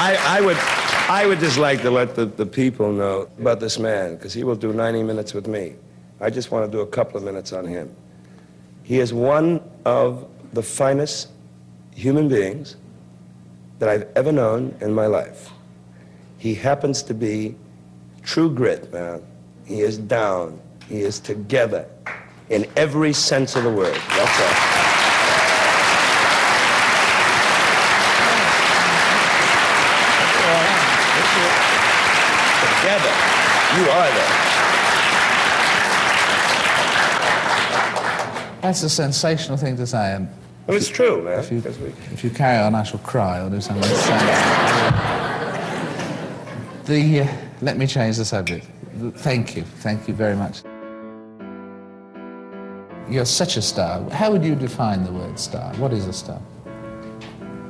I, I would, I would just like to let the, the people know about this man, because he will do 90 minutes with me. I just want to do a couple of minutes on him. He is one of the finest human beings that I've ever known in my life. He happens to be true grit, man. He is down. He is together in every sense of the word. That's all. Together. You are there. That's a sensational thing to say. And Well, it's true, man. if you, if you carry on, I shall cry or do something. sad. the, uh, let me change the subject. Thank you. Thank you very much. You're such a star. How would you define the word star? What is a star?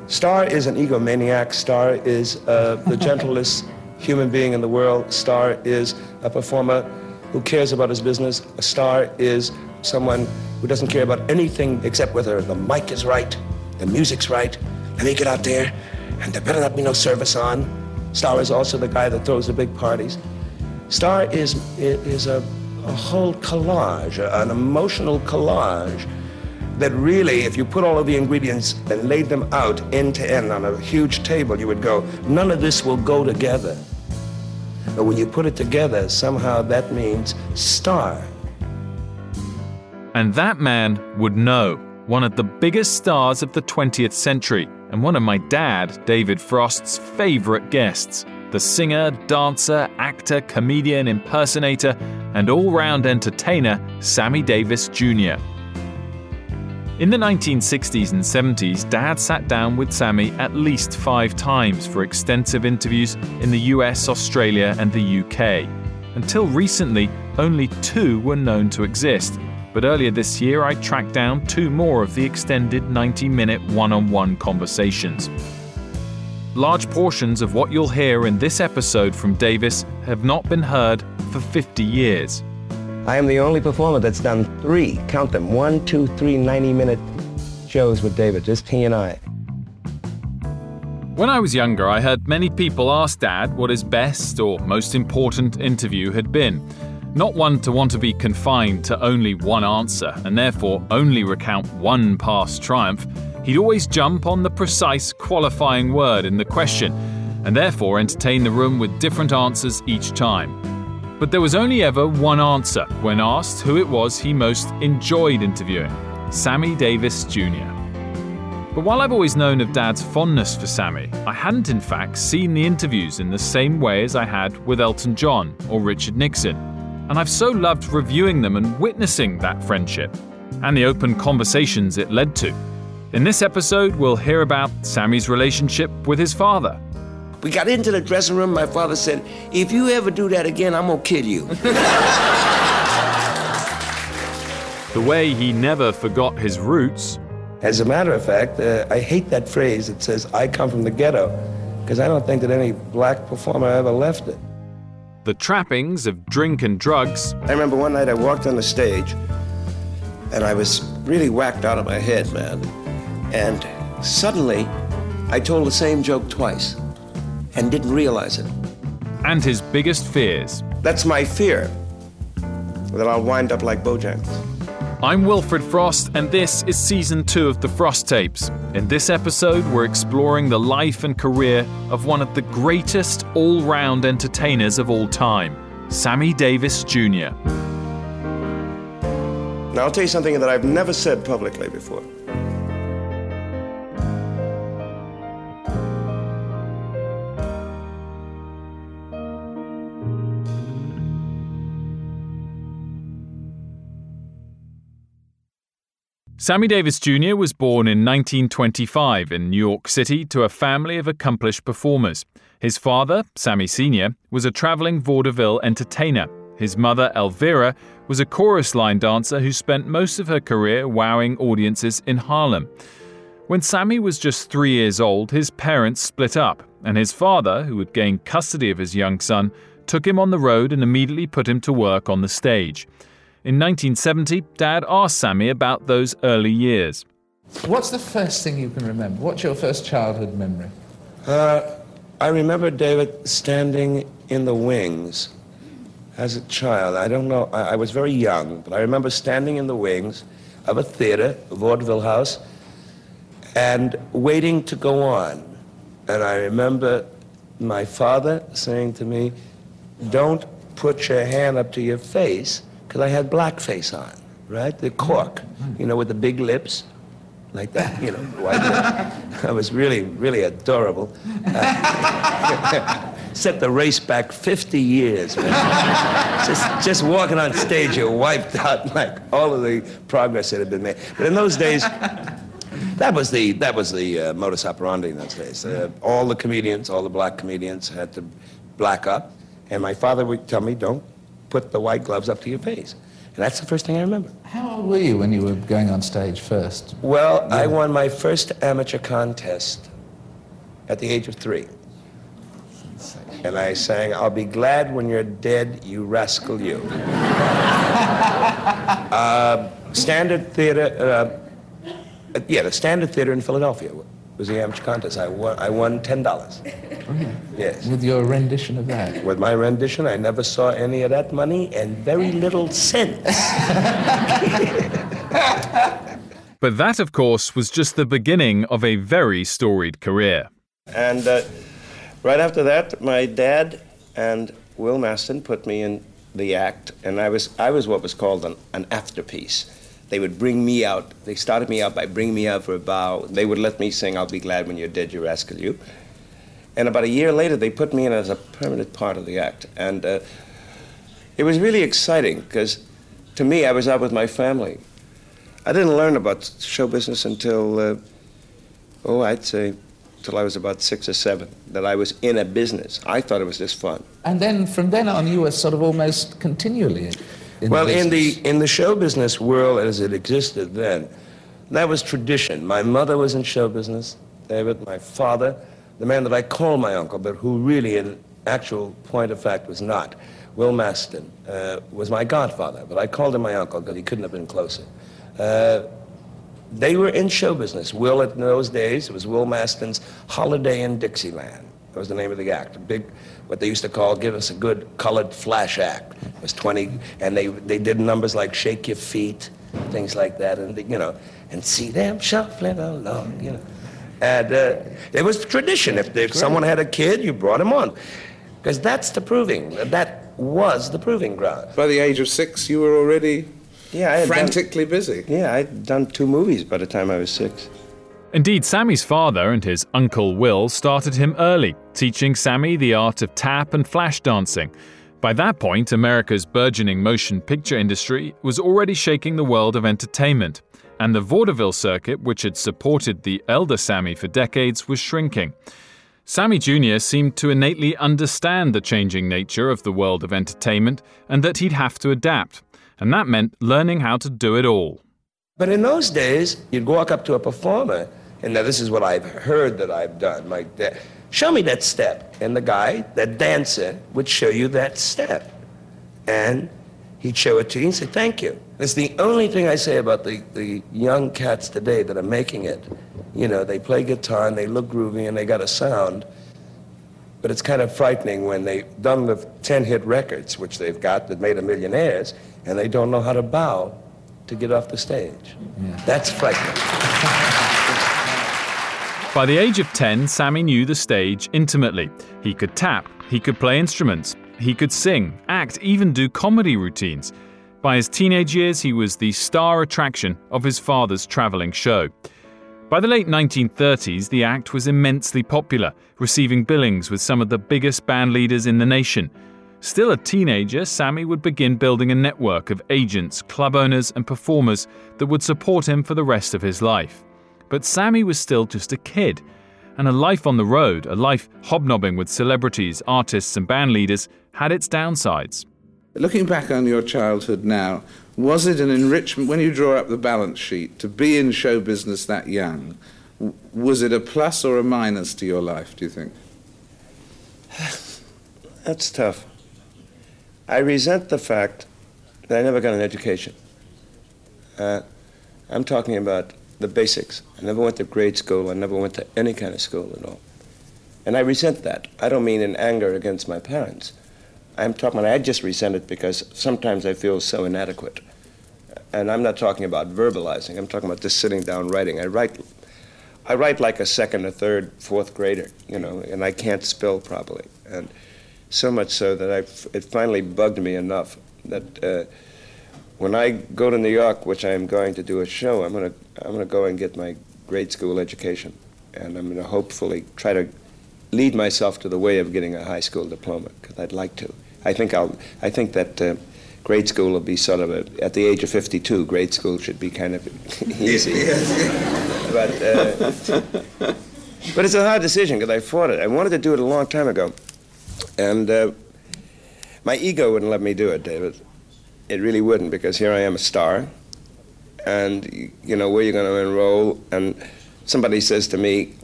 Star is an egomaniac. Star is uh, the gentlest human being in the world. Star is a performer who cares about his business. A star is someone who doesn't care about anything except whether the mic is right, the music's right. Let me get out there, and there better not be no service on. Star is also the guy that throws the big parties. Star is is a, a whole collage, an emotional collage that really, if you put all of the ingredients and laid them out end to end on a huge table, you would go, none of this will go together. But when you put it together, somehow that means star. And that man would know, one of the biggest stars of the 20th century, and one of my dad, David Frost's favourite guests. The singer, dancer, actor, comedian, impersonator, and all round entertainer, Sammy Davis Jr. In the 1960s and 70s, Dad sat down with Sammy at least five times for extensive interviews in the US, Australia, and the UK. Until recently, only two were known to exist, but earlier this year I tracked down two more of the extended 90 minute one on one conversations. Large portions of what you'll hear in this episode from Davis have not been heard for 50 years. I am the only performer that's done three, count them, one, two, three 90 minute shows with David, just he and I. When I was younger, I heard many people ask Dad what his best or most important interview had been. Not one to want to be confined to only one answer and therefore only recount one past triumph, he'd always jump on the precise qualifying word in the question and therefore entertain the room with different answers each time. But there was only ever one answer when asked who it was he most enjoyed interviewing Sammy Davis Jr. But while I've always known of Dad's fondness for Sammy, I hadn't in fact seen the interviews in the same way as I had with Elton John or Richard Nixon. And I've so loved reviewing them and witnessing that friendship, and the open conversations it led to. In this episode, we'll hear about Sammy's relationship with his father, We got into the dressing room. My father said, If you ever do that again, I'm going to kill you. the way he never forgot his roots, As a matter of fact, uh, I hate that phrase that says, I come from the ghetto, because I don't think that any black performer ever left it. The trappings of drink and drugs, I remember one night I walked on the stage and I was really whacked out of my head, man. And suddenly I told the same joke twice and didn't realize it. and his biggest fears. That's my fear that I'll wind up like Bojangles. I'm Wilfred Frost, and this is season two of the Frost Tapes. In this episode, we're exploring the life and career of one of the greatest all round entertainers of all time, Sammy Davis Jr. Now I'll tell you something that I've never said publicly before. Sammy Davis Jr. was born in 1925 in New York City to a family of accomplished performers. His father, Sammy Sr., was a traveling vaudeville entertainer. His mother, Elvira, was a chorus line dancer who spent most of her career wowing audiences in Harlem. When Sammy was just three years old, his parents split up, and his father, who had gained custody of his young son, took him on the road and immediately put him to work on the stage. In 1970, Dad asked Sammy about those early years. What's the first thing you can remember? What's your first childhood memory? Uh, I remember David standing in the wings as a child. I don't know, I, I was very young, but I remember standing in the wings of a theater, a vaudeville house, and waiting to go on. And I remember my father saying to me, Don't put your hand up to your face, because I had blackface on, right? The cork, you know, with the big lips like that, you know. I was really, really adorable. Uh, set the race back 50 years. just, just walking on stage, you're wiped out like all of the progress that had been made. But in those days, that was the that was the uh, modus operandi in those days. Uh, all the comedians, all the black comedians, had to black up, and my father would tell me, "Don't put the white gloves up to your face." And that's the first thing I remember. How old were you when you were going on stage first? Well, yeah. I won my first amateur contest at the age of three. And I sang, I'll be glad when you're dead, you rascal you. uh, standard theater, uh, yeah, the Standard Theater in Philadelphia was the amateur contest. I won, I won $10. Yes. With your rendition of that? With my rendition, I never saw any of that money and very little sense. but that, of course, was just the beginning of a very storied career. And uh, right after that, my dad and Will Mastin put me in the act, and I was, I was what was called an, an afterpiece they would bring me out. They started me out by bringing me out for a bow. They would let me sing, I'll be glad when you're dead, you rascal, you. And about a year later, they put me in as a permanent part of the act. And uh, it was really exciting because to me, I was out with my family. I didn't learn about show business until, uh, oh, I'd say, till I was about six or seven, that I was in a business. I thought it was just fun. And then from then on, you were sort of almost continually in well, the in the in the show business world as it existed then, that was tradition. My mother was in show business. David, my father, the man that I call my uncle, but who really, in actual point of fact, was not, Will Mastin, uh, was my godfather. But I called him my uncle because he couldn't have been closer. Uh, they were in show business. Will, in those days, it was Will Mastin's Holiday in Dixieland. That was the name of the act. A big, what they used to call, give us a good colored flash act. It was 20, and they, they did numbers like Shake Your Feet, things like that, and, you know, and see them shuffling along, you know. And uh, it was tradition. If, if someone had a kid, you brought him on. Because that's the proving. That was the proving ground. By the age of six, you were already yeah, frantically done, busy. Yeah, I'd done two movies by the time I was six. Indeed, Sammy's father and his uncle Will started him early, teaching Sammy the art of tap and flash dancing. By that point, America's burgeoning motion picture industry was already shaking the world of entertainment, and the vaudeville circuit, which had supported the elder Sammy for decades, was shrinking. Sammy Jr. seemed to innately understand the changing nature of the world of entertainment and that he'd have to adapt, and that meant learning how to do it all. But in those days, you'd walk up to a performer and now this is what I've heard that I've done. Like that. Show me that step. And the guy, that dancer, would show you that step. And he'd show it to you and say, thank you. It's the only thing I say about the, the young cats today that are making it. You know, they play guitar and they look groovy and they got a sound. But it's kind of frightening when they've done the 10 hit records, which they've got that made them millionaires, and they don't know how to bow to get off the stage. Yeah. That's frightening. By the age of 10, Sammy knew the stage intimately. He could tap, he could play instruments, he could sing, act, even do comedy routines. By his teenage years, he was the star attraction of his father's travelling show. By the late 1930s, the act was immensely popular, receiving billings with some of the biggest band leaders in the nation. Still a teenager, Sammy would begin building a network of agents, club owners, and performers that would support him for the rest of his life. But Sammy was still just a kid, and a life on the road, a life hobnobbing with celebrities, artists, and band leaders, had its downsides. Looking back on your childhood now, was it an enrichment when you draw up the balance sheet to be in show business that young? Was it a plus or a minus to your life, do you think? That's tough. I resent the fact that I never got an education. Uh, I'm talking about the basics. I never went to grade school. I never went to any kind of school at all. And I resent that. I don't mean in anger against my parents. I'm talking, I just resent it because sometimes I feel so inadequate. And I'm not talking about verbalizing, I'm talking about just sitting down writing. I write, I write like a second or third, fourth grader, you know, and I can't spell properly. And so much so that I, it finally bugged me enough that uh, when I go to New York, which I am going to do a show, I'm going to I'm going to go and get my grade school education, and I'm going to hopefully try to lead myself to the way of getting a high school diploma because I'd like to. I think I'll. I think that. Uh, grade school will be sort of a, at the age of 52, grade school should be kind of easy. but, uh, but it's a hard decision because I fought it. I wanted to do it a long time ago. And uh, my ego wouldn't let me do it, David. It really wouldn't because here I am a star. And, you know, where you're going to enroll. And somebody says to me,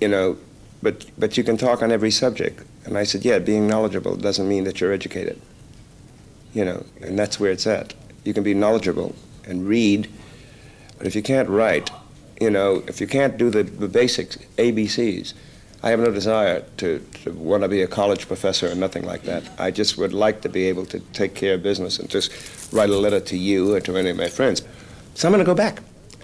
you know, but, but you can talk on every subject. And I said, yeah, being knowledgeable doesn't mean that you're educated you know, and that's where it's at. You can be knowledgeable and read, but if you can't write, you know, if you can't do the, the basics, ABCs, I have no desire to, to want to be a college professor or nothing like that. I just would like to be able to take care of business and just write a letter to you or to any of my friends. So I'm going to go back.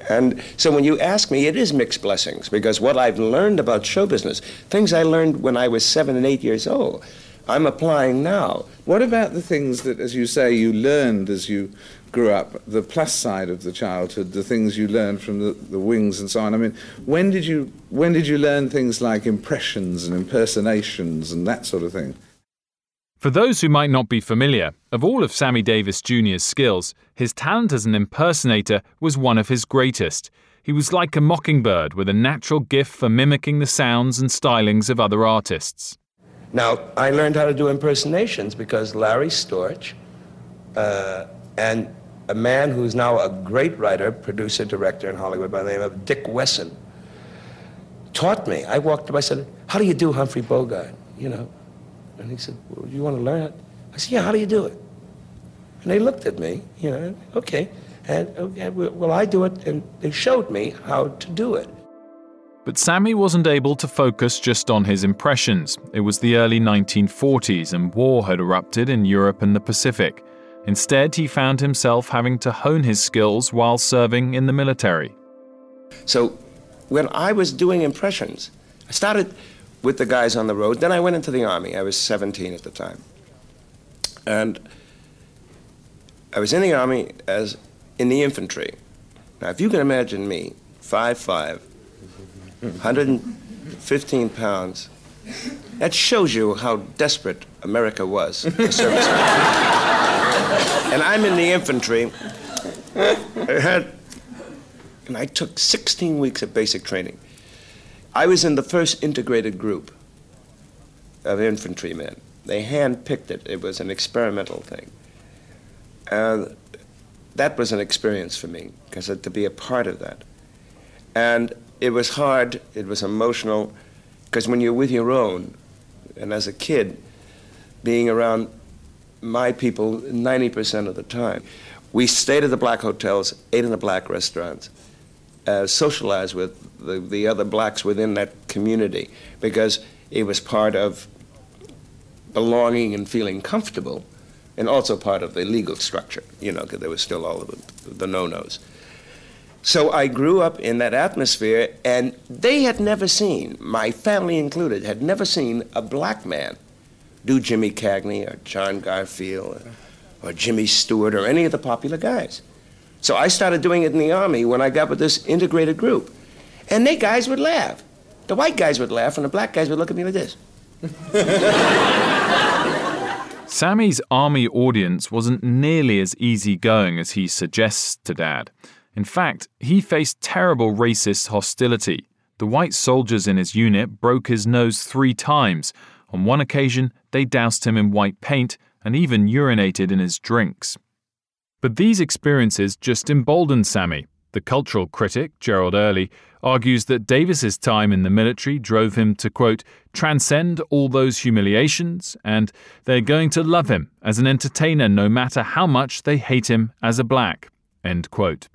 And so when you ask me, it is mixed blessings because what I've learned about show business, things I learned when I was seven and eight years old, I'm applying now. What about the things that, as you say, you learned as you grew up, the plus side of the childhood, the things you learned from the, the wings and so on? I mean, when did you when did you learn things like impressions and impersonations and that sort of thing? For those who might not be familiar, of all of Sammy Davis Jr.'s skills, his talent as an impersonator was one of his greatest. He was like a mockingbird with a natural gift for mimicking the sounds and stylings of other artists. Now, I learned how to do impersonations because Larry Storch uh, and a man who's now a great writer, producer, director in Hollywood by the name of Dick Wesson taught me. I walked up, I said, How do you do Humphrey Bogart? You know? And he said, Well, you want to learn it? I said, Yeah, how do you do it? And they looked at me, you know, okay. And okay, well, I do it, and they showed me how to do it. But Sammy wasn't able to focus just on his impressions. It was the early 1940s and war had erupted in Europe and the Pacific. Instead, he found himself having to hone his skills while serving in the military. So, when I was doing impressions, I started with the guys on the road, then I went into the Army. I was 17 at the time. And I was in the Army as in the infantry. Now, if you can imagine me, five five. 115 pounds. That shows you how desperate America was for service. and I'm in the infantry. I had, and I took 16 weeks of basic training. I was in the first integrated group of infantrymen. They hand-picked it. It was an experimental thing. And that was an experience for me, because to be a part of that. And it was hard, it was emotional, because when you're with your own, and as a kid, being around my people 90% of the time, we stayed at the black hotels, ate in the black restaurants, uh, socialized with the, the other blacks within that community, because it was part of belonging and feeling comfortable, and also part of the legal structure, you know, because there was still all of the, the no-nos. So I grew up in that atmosphere, and they had never seen, my family included, had never seen a black man do Jimmy Cagney or John Garfield or, or Jimmy Stewart or any of the popular guys. So I started doing it in the Army when I got with this integrated group. And they guys would laugh. The white guys would laugh, and the black guys would look at me like this. Sammy's army audience wasn't nearly as easygoing as he suggests to Dad. In fact, he faced terrible racist hostility. The white soldiers in his unit broke his nose three times. On one occasion, they doused him in white paint and even urinated in his drinks. But these experiences just emboldened Sammy. The cultural critic, Gerald Early, argues that Davis's time in the military drove him to, quote, transcend all those humiliations, and they're going to love him as an entertainer no matter how much they hate him as a black, end quote.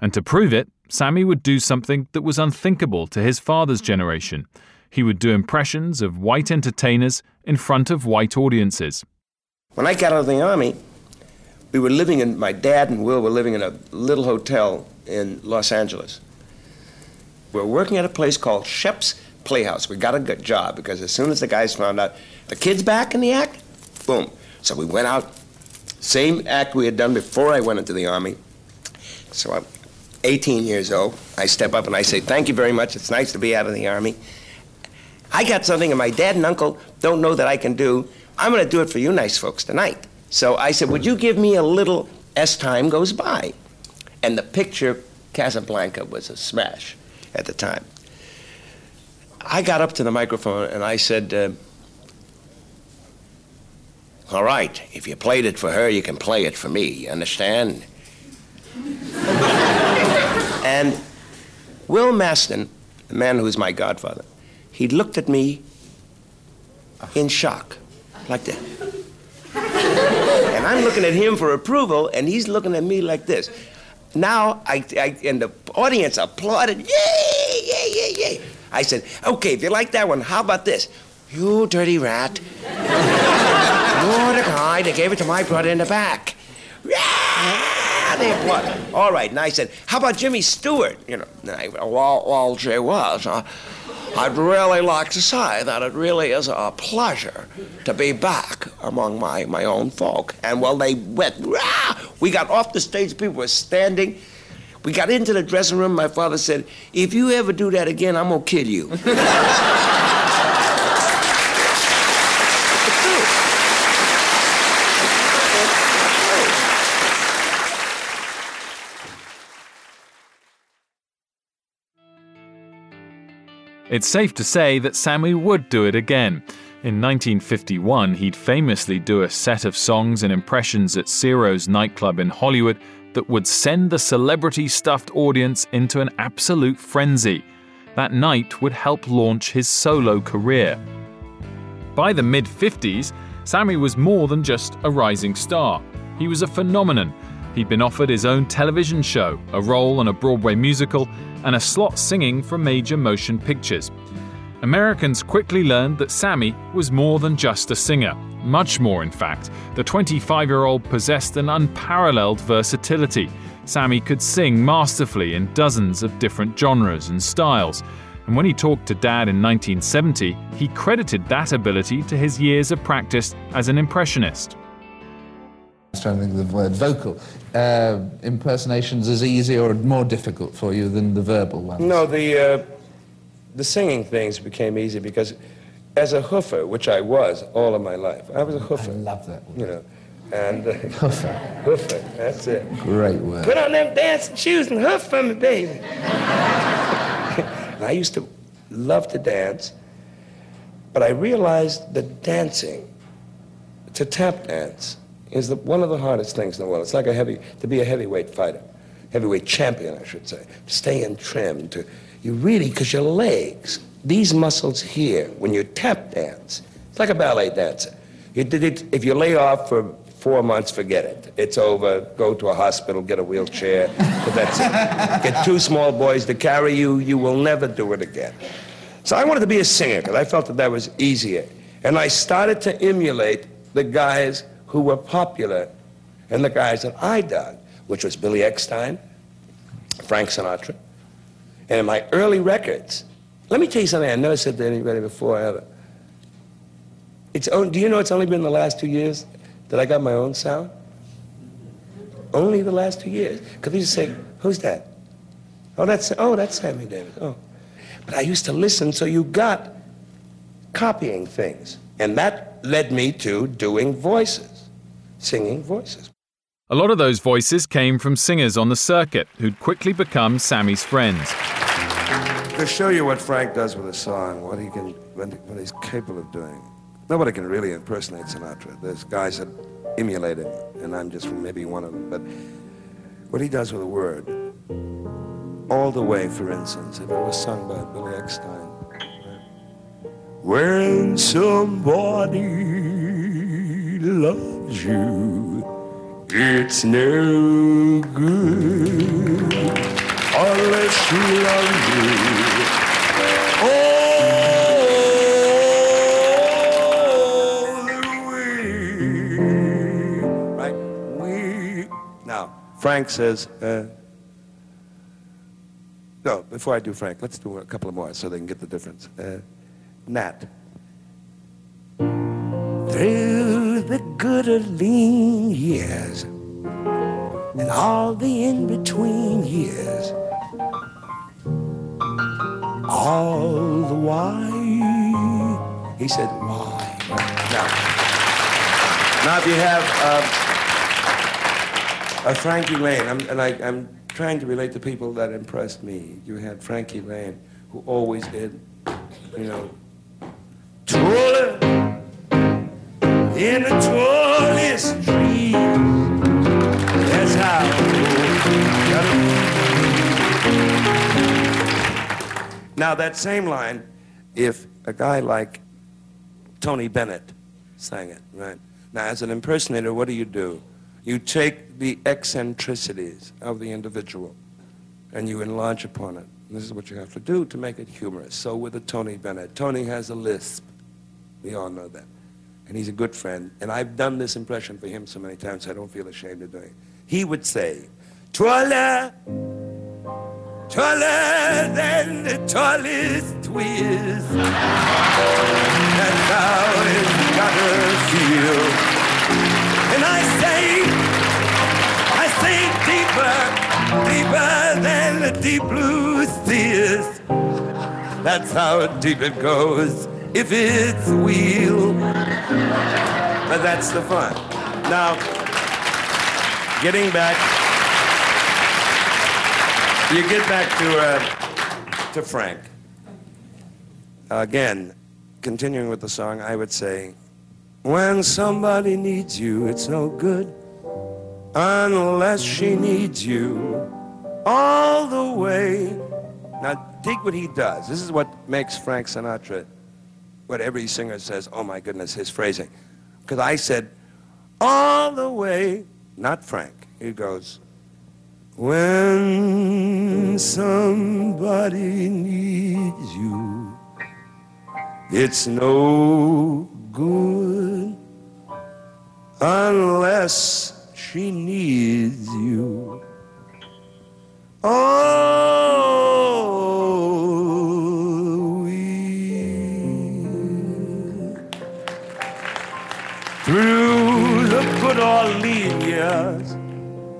And to prove it, Sammy would do something that was unthinkable to his father's generation. He would do impressions of white entertainers in front of white audiences. When I got out of the Army, we were living in, my dad and Will were living in a little hotel in Los Angeles. We were working at a place called Shep's Playhouse. We got a good job because as soon as the guys found out the kid's back in the act, boom. So we went out, same act we had done before I went into the Army. So I'm 18 years old. I step up and I say, Thank you very much. It's nice to be out of the Army. I got something and my dad and uncle don't know that I can do. I'm going to do it for you nice folks tonight. So I said, Would you give me a little as time goes by? And the picture, Casablanca, was a smash at the time. I got up to the microphone and I said, uh, All right, if you played it for her, you can play it for me. You understand? and Will Mastin, the man who is my godfather, he looked at me in shock, like that. and I'm looking at him for approval, and he's looking at me like this. Now, I, I and the audience applauded, yay, yay, yay, yay. I said, okay, if you like that one, how about this? You dirty rat. You're the guy that gave it to my brother in the back. Yeah, they applauded. All right, and I said, how about Jimmy Stewart? You know, I, well, well, gee whiz. Uh, I'd really like to say that it really is a pleasure to be back among my, my own folk. And well, they went, Rah! we got off the stage, people were standing. We got into the dressing room. My father said, If you ever do that again, I'm going to kill you. It's safe to say that Sammy would do it again. In 1951, he'd famously do a set of songs and impressions at Ciro's nightclub in Hollywood that would send the celebrity stuffed audience into an absolute frenzy. That night would help launch his solo career. By the mid 50s, Sammy was more than just a rising star. He was a phenomenon. He'd been offered his own television show, a role in a Broadway musical, and a slot singing for major motion pictures. Americans quickly learned that Sammy was more than just a singer. Much more, in fact. The 25 year old possessed an unparalleled versatility. Sammy could sing masterfully in dozens of different genres and styles. And when he talked to Dad in 1970, he credited that ability to his years of practice as an impressionist. I was trying to think of the word vocal. Uh, impersonations is easier or more difficult for you than the verbal ones? No, the, uh, the singing things became easy because as a hoofer, which I was all of my life, I was a hoofer. I love that word. You know, and... Uh, hoofer. Hoofer, that's it. Great word. Put on them dancing shoes and hoof for me, baby. I used to love to dance, but I realized that dancing, to tap dance, is the, one of the hardest things in the world. It's like a heavy, to be a heavyweight fighter, heavyweight champion, I should say. To stay in trim, to, you really, because your legs, these muscles here, when you tap dance, it's like a ballet dancer. You did it, if you lay off for four months, forget it. It's over. Go to a hospital, get a wheelchair. that's it. Get two small boys to carry you. You will never do it again. So I wanted to be a singer because I felt that that was easier. And I started to emulate the guys who were popular and the guys that I dug, which was Billy Eckstine, Frank Sinatra. And in my early records, let me tell you something I never said to anybody before ever. It's, do you know it's only been the last two years that I got my own sound? Only the last two years. Because just say, who's that? Oh, that's, oh, that's Sammy Davis. Oh. But I used to listen, so you got copying things. And that led me to doing voices singing voices. A lot of those voices came from singers on the circuit who'd quickly become Sammy's friends. To show you what Frank does with a song, what he can, what he's capable of doing. Nobody can really impersonate Sinatra. There's guys that emulate him, and I'm just maybe one of them. But what he does with a word, all the way, for instance, if it was sung by Billy Eckstine. When somebody loves you, it's no good unless she loves you. All the way. Right? We. Now, Frank says, uh, no, before I do Frank, let's do a couple more so they can get the difference. Uh, Nat. The good or lean years and all the in-between years, all the why, he said, why? Now, now if you have uh, a Frankie Laine, I'm, and I, I'm trying to relate to people that impressed me. You had Frankie Laine, who always did, you know, twirl in the twirling stream. That's how. Now that same line, if a guy like Tony Bennett sang it, right? Now as an impersonator, what do you do? You take the eccentricities of the individual and you enlarge upon it. And this is what you have to do to make it humorous. So with a Tony Bennett, Tony has a lisp. We all know that. And he's a good friend. And I've done this impression for him so many times I don't feel ashamed of doing it. He would say, Twirler, taller than the tallest twist. That's how it's gotta feel. And I say, I say deeper, deeper than the deep blue seas. That's how deep it goes if it's wheel. But that's the fun. Now, getting back, you get back to uh, to Frank. Again, continuing with the song, I would say, when somebody needs you, it's no good unless she needs you all the way. Now, take what he does. This is what makes Frank Sinatra, what every singer says, oh my goodness, his phrasing. Because I said, all the way, not Frank. He goes, when somebody needs you, it's no good unless she needs you. Oh,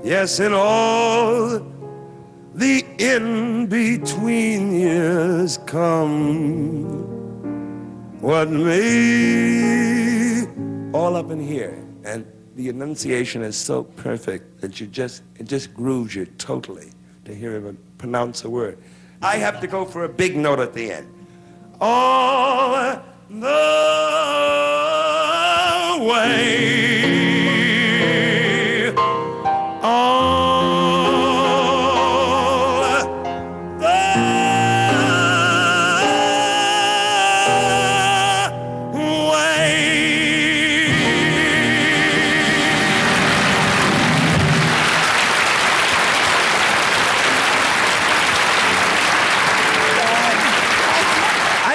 yes, and all the in-between years come what may all up in here. And the enunciation is so perfect that you just it just grooves you totally to hear him pronounce a word. I have to go for a big note at the end. All the way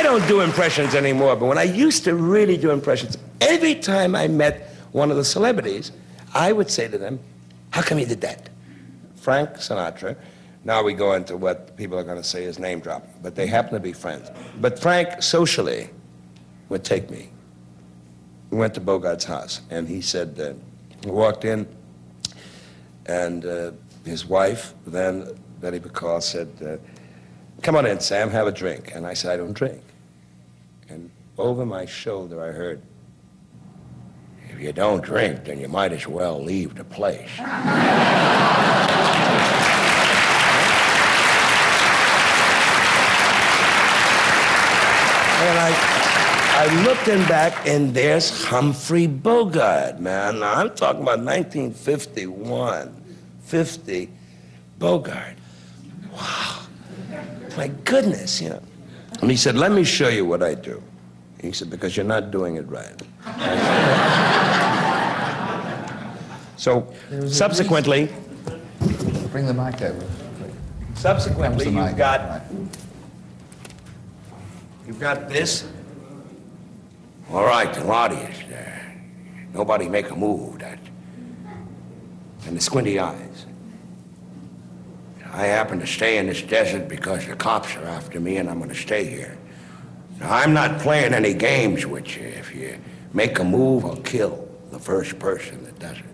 don't do impressions anymore, but when I used to really do impressions, every time I met one of the celebrities, I would say to them, How come you did that? Frank Sinatra. Now we go into what people are going to say is name dropping, but they happen to be friends. But Frank, socially, would take me. We went to Bogart's house, and he said, uh, we walked in, and uh, his wife, then Betty Bacall, said, uh, Come on in, Sam, have a drink. And I said, I don't drink. And over my shoulder, I heard, If you don't drink, then you might as well leave the place. And I, I looked in back, and there's Humphrey Bogart, man. Now, I'm talking about 1951, 50, Bogart. Wow. My goodness, you know. And he said, let me show you what I do. He said, because you're not doing it right. so, subsequently, Bring the mic over. subsequently, you've mic. got. You've got this. All right, the audience. Uh, nobody make a move. That. And the squinty eyes. I happen to stay in this desert because the cops are after me and I'm going to stay here. Now, I'm not playing any games with you. If you make a move, I'll kill the first person that does it.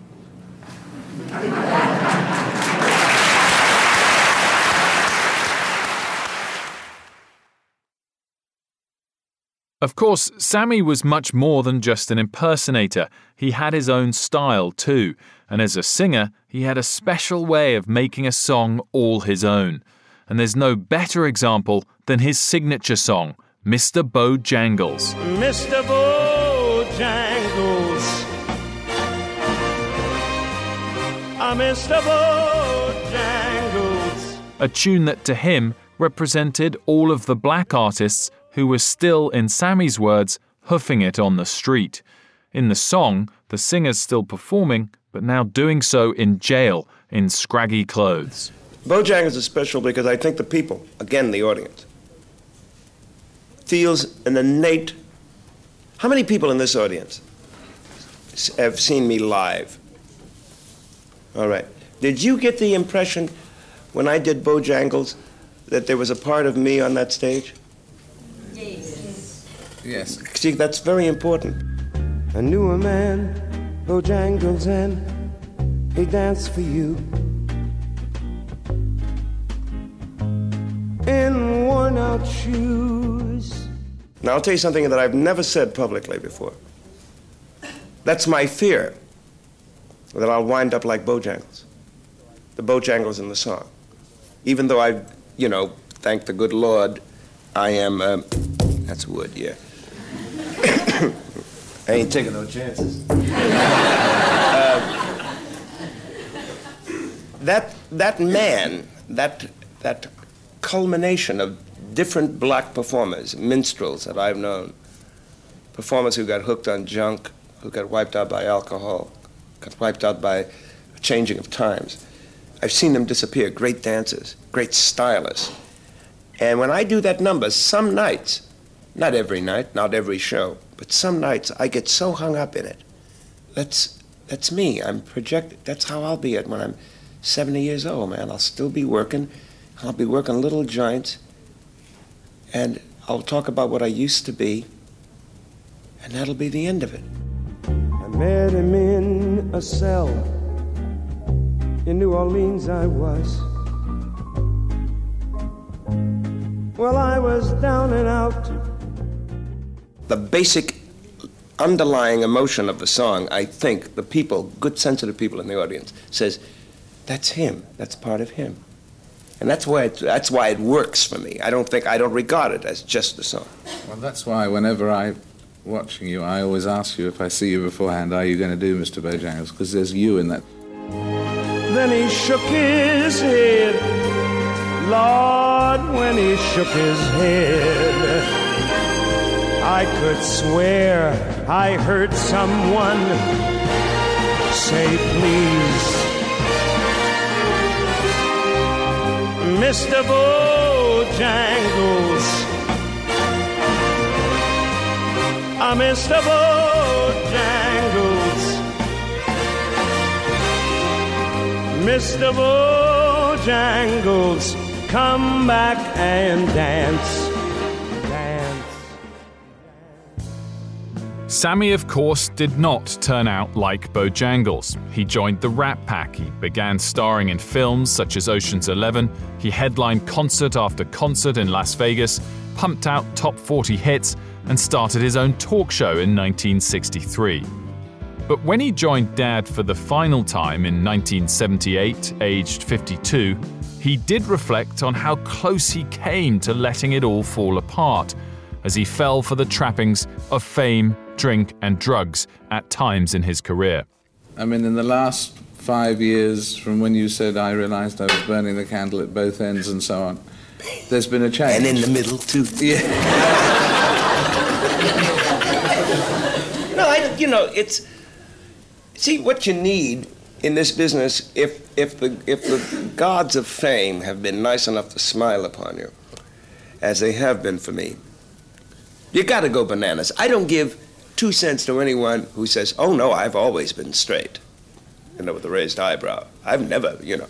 Of course, Sammy was much more than just an impersonator. He had his own style too, and as a singer, he had a special way of making a song all his own. And there's no better example than his signature song, Mr. Bojangles. Mr. Bojangles. Ah, Mr. Bojangles. A tune that to him represented all of the black artists who were still, in Sammy's words, hoofing it on the street. In the song, the singer's still performing, but now doing so in jail in scraggy clothes. Bojangles is special because I think the people, again the audience, feels an innate. How many people in this audience have seen me live? All right. Did you get the impression when I did Bojangles that there was a part of me on that stage? Yes. See, that's very important. I knew a man, Bojangles, and he danced for you. In worn out shoes. Now, I'll tell you something that I've never said publicly before. That's my fear that I'll wind up like Bojangles, the Bojangles in the song. Even though I, you know, thank the good Lord, I am, um, that's wood, yeah. I ain't taking no chances. Uh, that that man, that that culmination of different black performers, minstrels that I've known, performers who got hooked on junk, who got wiped out by alcohol, got wiped out by changing of times. I've seen them disappear. Great dancers, great stylists. And when I do that number, some nights, not every night, not every show, but some nights I get so hung up in it. That's that's me. I'm projected. That's how I'll be at when I'm 70 years old, man. I'll still be working. I'll be working little joints, and I'll talk about what I used to be, and that'll be the end of it. I met him in a cell. In New Orleans, I was. Well, I was down and out the basic underlying emotion of the song, I think the people, good sensitive people in the audience, says, that's him. That's part of him. And that's why it, that's why it works for me. I don't think I don't regard it as just the song. Well, that's why whenever I'm watching you, I always ask you if I see you beforehand, are you going to do Mr. Bojangles? Because there's you in that. Then he shook his head, Lord, when he shook his head. I could swear I heard someone say, please. Mr. Bojangles. Ah, Mr. Bojangles. Mr. Bojangles, come back and dance. Sammy, of course, did not turn out like Bojangles. He joined the Rat Pack, he began starring in films such as Ocean's Eleven, he headlined concert after concert in Las Vegas, pumped out top 40 hits, and started his own talk show in 1963. But when he joined Dad for the final time in 1978, aged 52, he did reflect on how close he came to letting it all fall apart as he fell for the trappings of fame drink, and drugs at times in his career. I mean, in the last five years, from when you said I realized I was burning the candle at both ends and so on, there's been a change. And in the middle, too. Yeah. no, I, you know, it's. See, what you need in this business, if, if, the, if the gods of fame have been nice enough to smile upon you, as they have been for me, you got to go bananas. I don't give two cents to anyone who says, oh no, I've always been straight, you know, with a raised eyebrow. I've never, you know.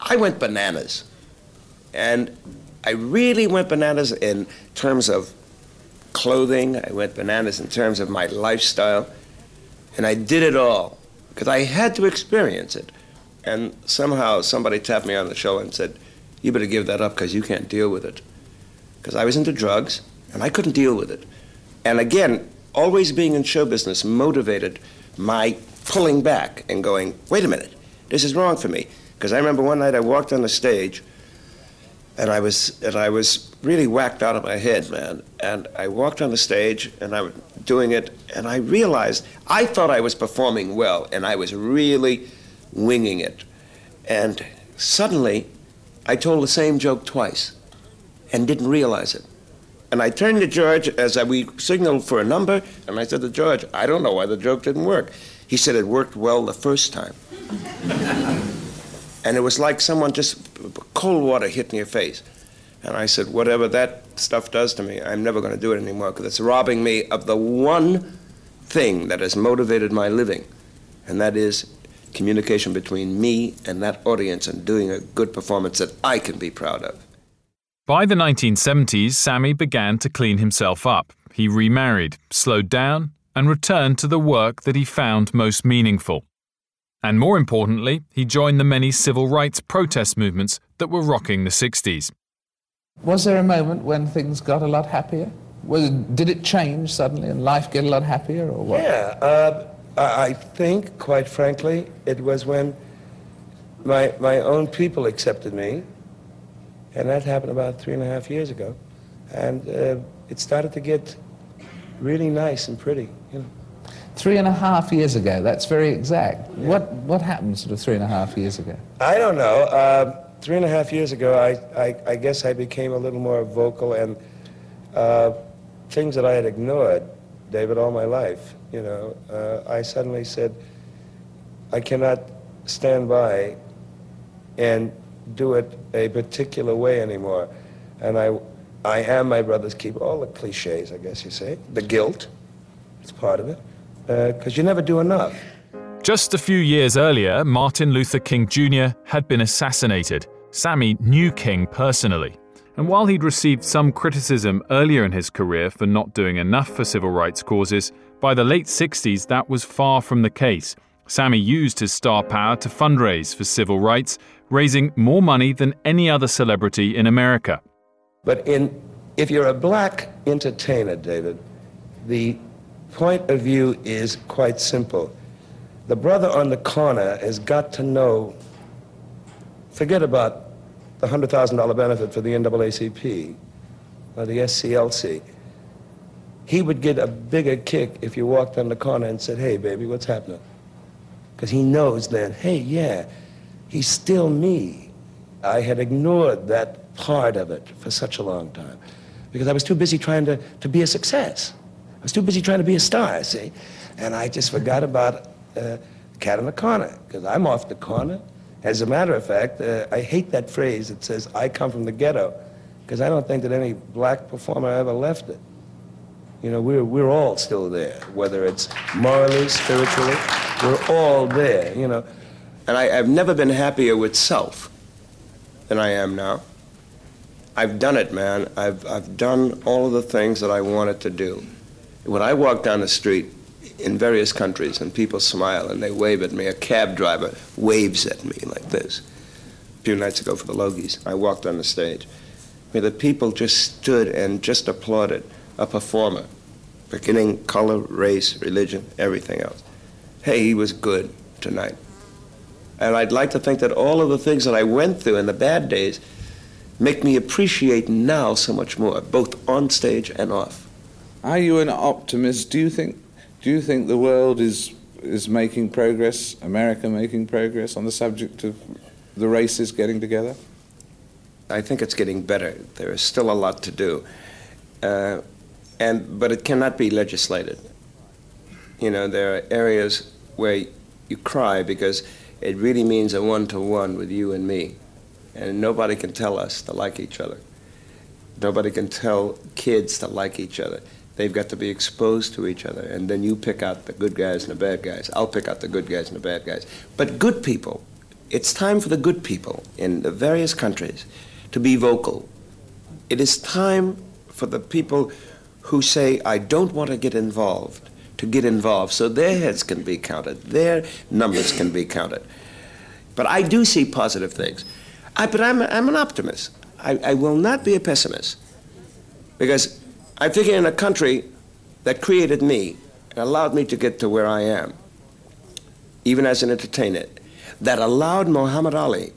I went bananas. And I really went bananas in terms of clothing, I went bananas in terms of my lifestyle, and I did it all because I had to experience it. And somehow somebody tapped me on the shoulder and said, You better give that up because you can't deal with it. Because I was into drugs and I couldn't deal with it. And again, always being in show business motivated my pulling back and going, Wait a minute, this is wrong for me. Because I remember one night I walked on the stage and I was and I was really whacked out of my head, man. And I walked on the stage and I was doing it, and I realized I thought I was performing well, and I was really winging it. And suddenly, I told the same joke twice, and didn't realize it. And I turned to George as we signaled for a number, and I said to George, "I don't know why the joke didn't work." He said it worked well the first time. and it was like someone just cold water hit in your face. And I said, whatever that stuff does to me, I'm never going to do it anymore because it's robbing me of the one thing that has motivated my living, and that is communication between me and that audience and doing a good performance that I can be proud of. By the 1970s, Sammy began to clean himself up. He remarried, slowed down, and returned to the work that he found most meaningful. And more importantly, he joined the many civil rights protest movements that were rocking the 60s. Was there a moment when things got a lot happier? Was, did it change suddenly and life get a lot happier or what? Yeah, uh, I think, quite frankly, it was when my, my own people accepted me, and that happened about three and a half years ago. And uh, it started to get really nice and pretty, you know. Three and a half years ago, that's very exact. Yeah. What, what happened sort of three and a half years ago? I don't know. Uh, three and a half years ago, I, I, I, guess I became a little more vocal and uh, things that I had ignored, David, all my life, you know, uh, I suddenly said, I cannot stand by and do it a particular way anymore. And I, I am my brother's keeper. All the cliches, I guess you say. The guilt, it's part of it because uh, you never do enough. Just a few years earlier, Martin Luther King Jr. had been assassinated. Sammy knew King personally. And while he'd received some criticism earlier in his career for not doing enough for civil rights causes, by the late 60s that was far from the case. Sammy used his star power to fundraise for civil rights, raising more money than any other celebrity in America. But in, if you're a black entertainer, David, the point of view is quite simple. The brother on the corner has got to know, forget about the $100,000 benefit for the NAACP or the SCLC. He would get a bigger kick if you walked on the corner and said, hey, baby, what's happening? Because he knows then, hey, yeah, he's still me. I had ignored that part of it for such a long time because I was too busy trying to, to be a success. I was too busy trying to be a star, see? And I just forgot about uh, cat in the corner, because I'm off the corner. As a matter of fact, uh, I hate that phrase that says, I come from the ghetto, because I don't think that any black performer ever left it. You know, we're, we're all still there, whether it's morally, spiritually, we're all there, you know. And I, I've never been happier with self than I am now. I've done it, man. I've, I've done all of the things that I wanted to do. When I walk down the street in various countries and people smile and they wave at me, a cab driver waves at me like this. A few nights ago for the Logies, I walked on the stage. Where the people just stood and just applauded a performer, beginning color, race, religion, everything else. Hey, he was good tonight. And I'd like to think that all of the things that I went through in the bad days make me appreciate now so much more, both on stage and off. Are you an optimist? Do you think do you think the world is is making progress, America making progress on the subject of the races getting together? I think it's getting better. There is still a lot to do, uh, and but it cannot be legislated. You know, there are areas where you cry because it really means a one-to-one with you and me, and nobody can tell us to like each other. Nobody can tell kids to like each other. They've got to be exposed to each other, and then you pick out the good guys and the bad guys. I'll pick out the good guys and the bad guys. But good people It's time for the good people in the various countries to be vocal. It is time for the people who say, I don't want to get involved, to get involved so their heads can be counted, their numbers can be counted. But I do see positive things. I, but I'm, I'm an optimist. I, I will not be a pessimist. Because I figure in a country that created me and allowed me to get to where I am, even as an entertainer, that allowed Muhammad Ali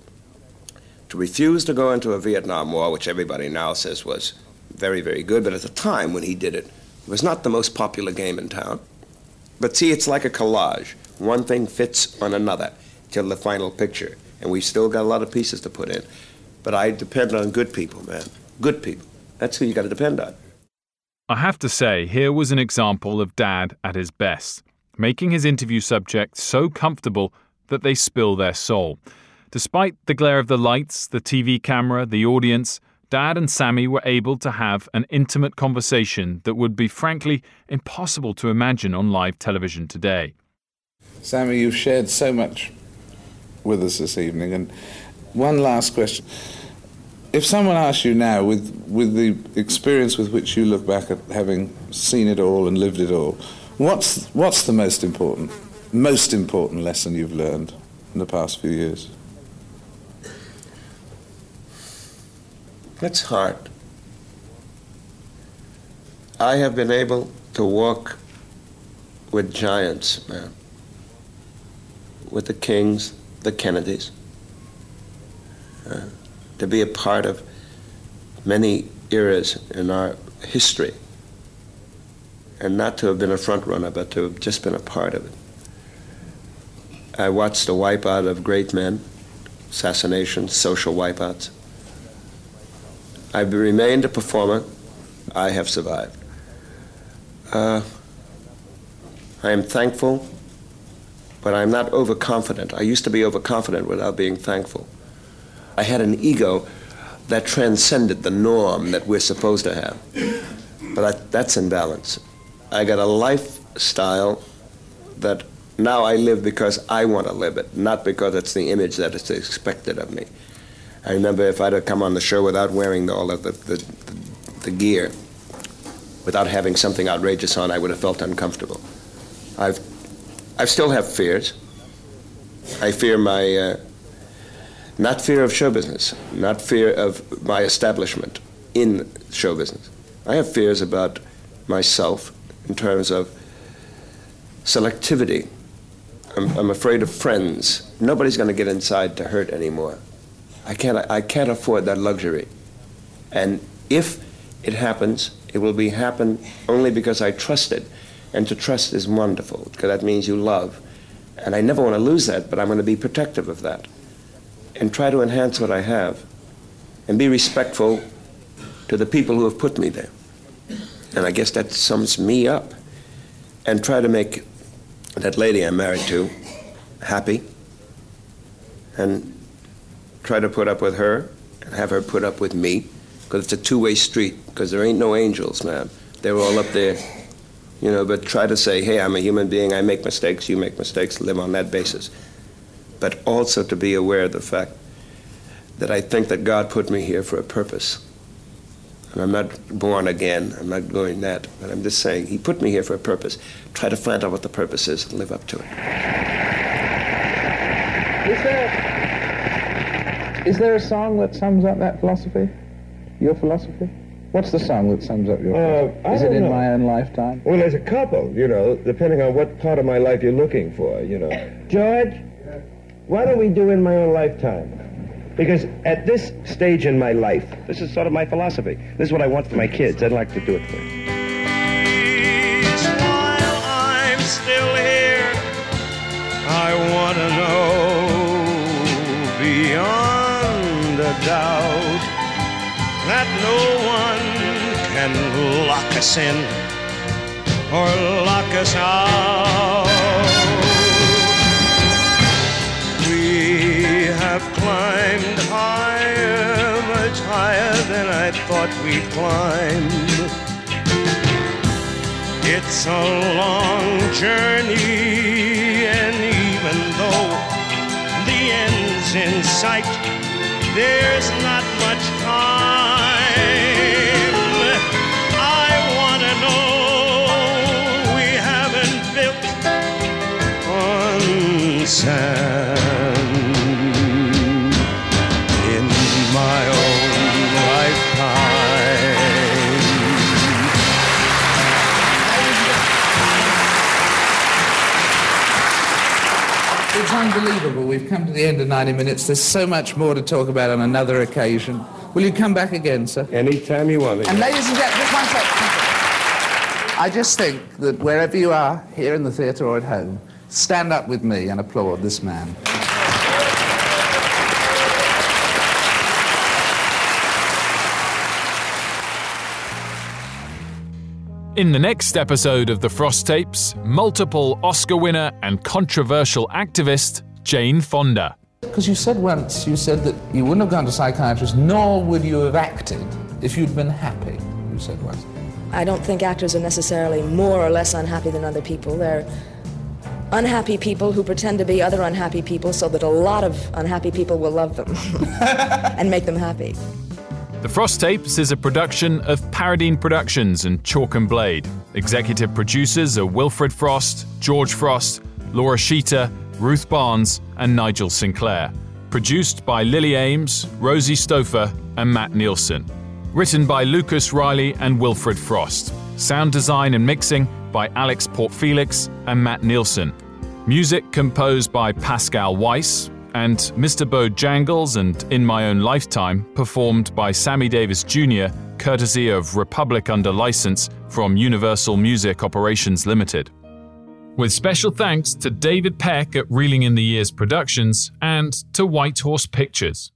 to refuse to go into a Vietnam War, which everybody now says was very, very good, but at the time when he did it, it was not the most popular game in town. But see, it's like a collage. One thing fits on another till the final picture. And we've still got a lot of pieces to put in. But I depend on good people, man. Good people. That's who you got to depend on. I have to say, here was an example of Dad at his best, making his interview subjects so comfortable that they spill their soul. Despite the glare of the lights, the TV camera, the audience, Dad and Sammy were able to have an intimate conversation that would be frankly impossible to imagine on live television today. Sammy, you've shared so much with us this evening, and one last question. If someone asked you now, with, with the experience with which you look back at having seen it all and lived it all, what's, what's the most important, most important lesson you've learned in the past few years? It's hard. I have been able to walk with giants, man. With the Kings, the Kennedys. Uh, to be a part of many eras in our history. And not to have been a front runner, but to have just been a part of it. I watched the wipeout of great men, assassinations, social wipeouts. I've remained a performer. I have survived. Uh, I am thankful, but I'm not overconfident. I used to be overconfident without being thankful. I had an ego that transcended the norm that we're supposed to have. But I, that's in balance. I got a lifestyle that now I live because I want to live it, not because it's the image that is expected of me. I remember if I'd have come on the show without wearing all of the, the, the, gear, without having something outrageous on, I would have felt uncomfortable. I've, I still have fears. I fear my, uh, not fear of show business, not fear of my establishment in show business. I have fears about myself in terms of selectivity. I'm, I'm afraid of friends. Nobody's going to get inside to hurt anymore. I can't, I can't afford that luxury. And if it happens, it will be happen only because I trust it. And to trust is wonderful, because that means you love. And I never want to lose that, but I'm going to be protective of that. And try to enhance what I have. And be respectful to the people who have put me there. And I guess that sums me up. And try to make that lady I'm married to happy. And try to put up with her and have her put up with me because it's a two-way street because there ain't no angels man they're all up there you know but try to say hey i'm a human being i make mistakes you make mistakes live on that basis. But also to be aware of the fact that i think that god put me here for a purpose. And i'm not born again i'm not going that but i'm just saying he put me here for a purpose. Try to find out what the purpose is and live up to it. There, is there a song that sums up that philosophy? Your philosophy? What's the song that sums up your Uh, philosophy? I Is it in know. my own lifetime? Well, there's a couple, you know, depending on what part of my life you're looking for, you know. George, why don't we do in my own lifetime? Because at this stage in my life, this is sort of my philosophy. This is what I want for my kids. I'd like to do it for them. While I'm still here, I want to know doubt that no one can lock us in or lock us out. We have climbed higher, much higher than I thought we'd climb. It's a long journey, and even though the end's in sight. There's not much time. I want to know we haven't built on sand in my unbelievable. We've come to the end of 90 minutes. There's so much more to talk about on another occasion. Will you come back again, sir? Anytime you want me. And ladies and gentlemen, just one second. I just think that wherever you are, here in the theatre or at home, stand up with me and applaud this man. In the next episode of The Frost Tapes, multiple Oscar winner and controversial activist Jane Fonda. Because you said once, you said that you wouldn't have gone to psychiatrist, nor would you have acted if you'd been happy. You said once. I don't think actors are necessarily more or less unhappy than other people. They're unhappy people who pretend to be other unhappy people so that a lot of unhappy people will love them and make them happy. The Frost Tapes is a production of Paradine Productions and Chalk and Blade. Executive producers are Wilfred Frost, George Frost, Laura Sheeter, Ruth Barnes, and Nigel Sinclair. Produced by Lily Ames, Rosie Stouffer, and Matt Nielsen. Written by Lucas Riley and Wilfred Frost. Sound design and mixing by Alex Portfelix and Matt Nielsen. Music composed by Pascal Weiss, and Mr. Bojangles and In My Own Lifetime performed by Sammy Davis Jr., courtesy of Republic under license from Universal Music Operations Limited. With special thanks to David Peck at Reeling in the Years Productions and to White Horse Pictures.